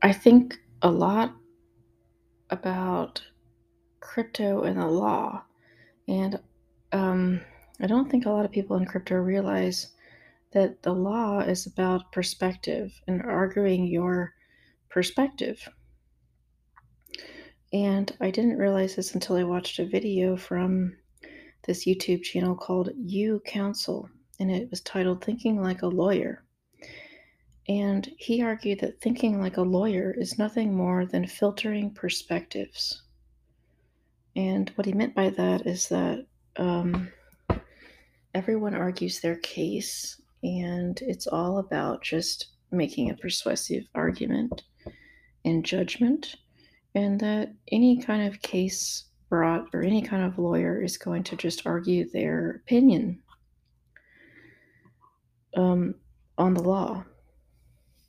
I think a lot about crypto and the law, and um, I don't think a lot of people in crypto realize that the law is about perspective and arguing your perspective. And I didn't realize this until I watched a video from this YouTube channel called You Counsel, and it was titled Thinking Like a Lawyer. And he argued that thinking like a lawyer is nothing more than filtering perspectives. And what he meant by that is that um, everyone argues their case, and it's all about just making a persuasive argument and judgment, and that any kind of case brought or any kind of lawyer is going to just argue their opinion um, on the law.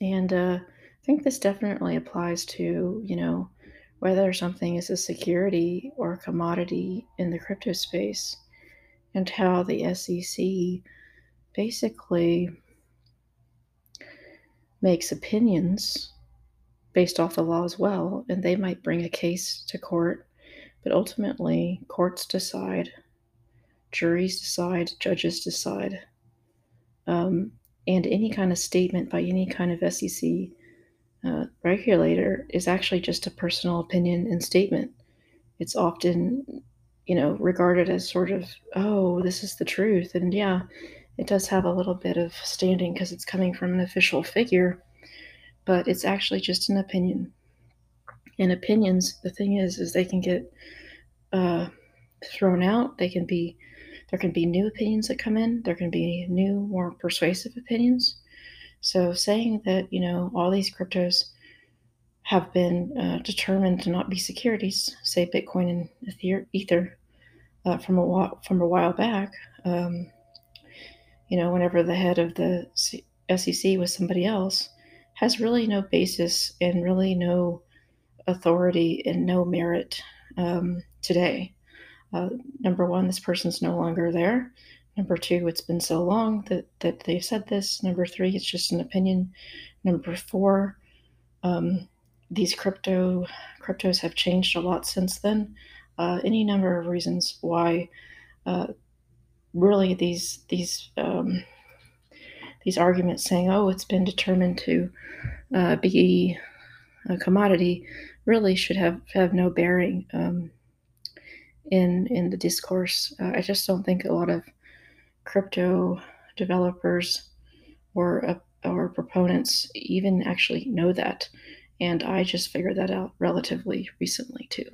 And uh, I think this definitely applies to, you know, whether something is a security or a commodity in the crypto space, and how the SEC basically makes opinions based off the law as well, and they might bring a case to court, but ultimately, courts decide, juries decide, judges decide. Um, and any kind of statement by any kind of SEC uh, regulator is actually just a personal opinion and statement. It's often, you know, regarded as sort of, oh, this is the truth. And yeah, it does have a little bit of standing because it's coming from an official figure, but it's actually just an opinion. And opinions, the thing is, is they can get uh, thrown out. They can be there can be new opinions that come in, there can be new, more persuasive opinions. So, saying that, you know, all these cryptos have been uh, determined to not be securities, say Bitcoin and Ether, uh, from a while, from a while back, um, you know, whenever the head of the SEC was somebody else, has really no basis and really no authority and no merit um, today. Uh, number one, this person's no longer there. Number two, it's been so long that, that they've said this. Number three, it's just an opinion. Number four, um, these crypto cryptos have changed a lot since then. Uh, any number of reasons why uh, really these these um, these arguments saying, "Oh, it's been determined to uh, be a commodity," really should have have no bearing. Um, in in the discourse. Uh, I just don't think a lot of crypto developers or uh, or proponents even actually know that, and I just figured that out relatively recently too.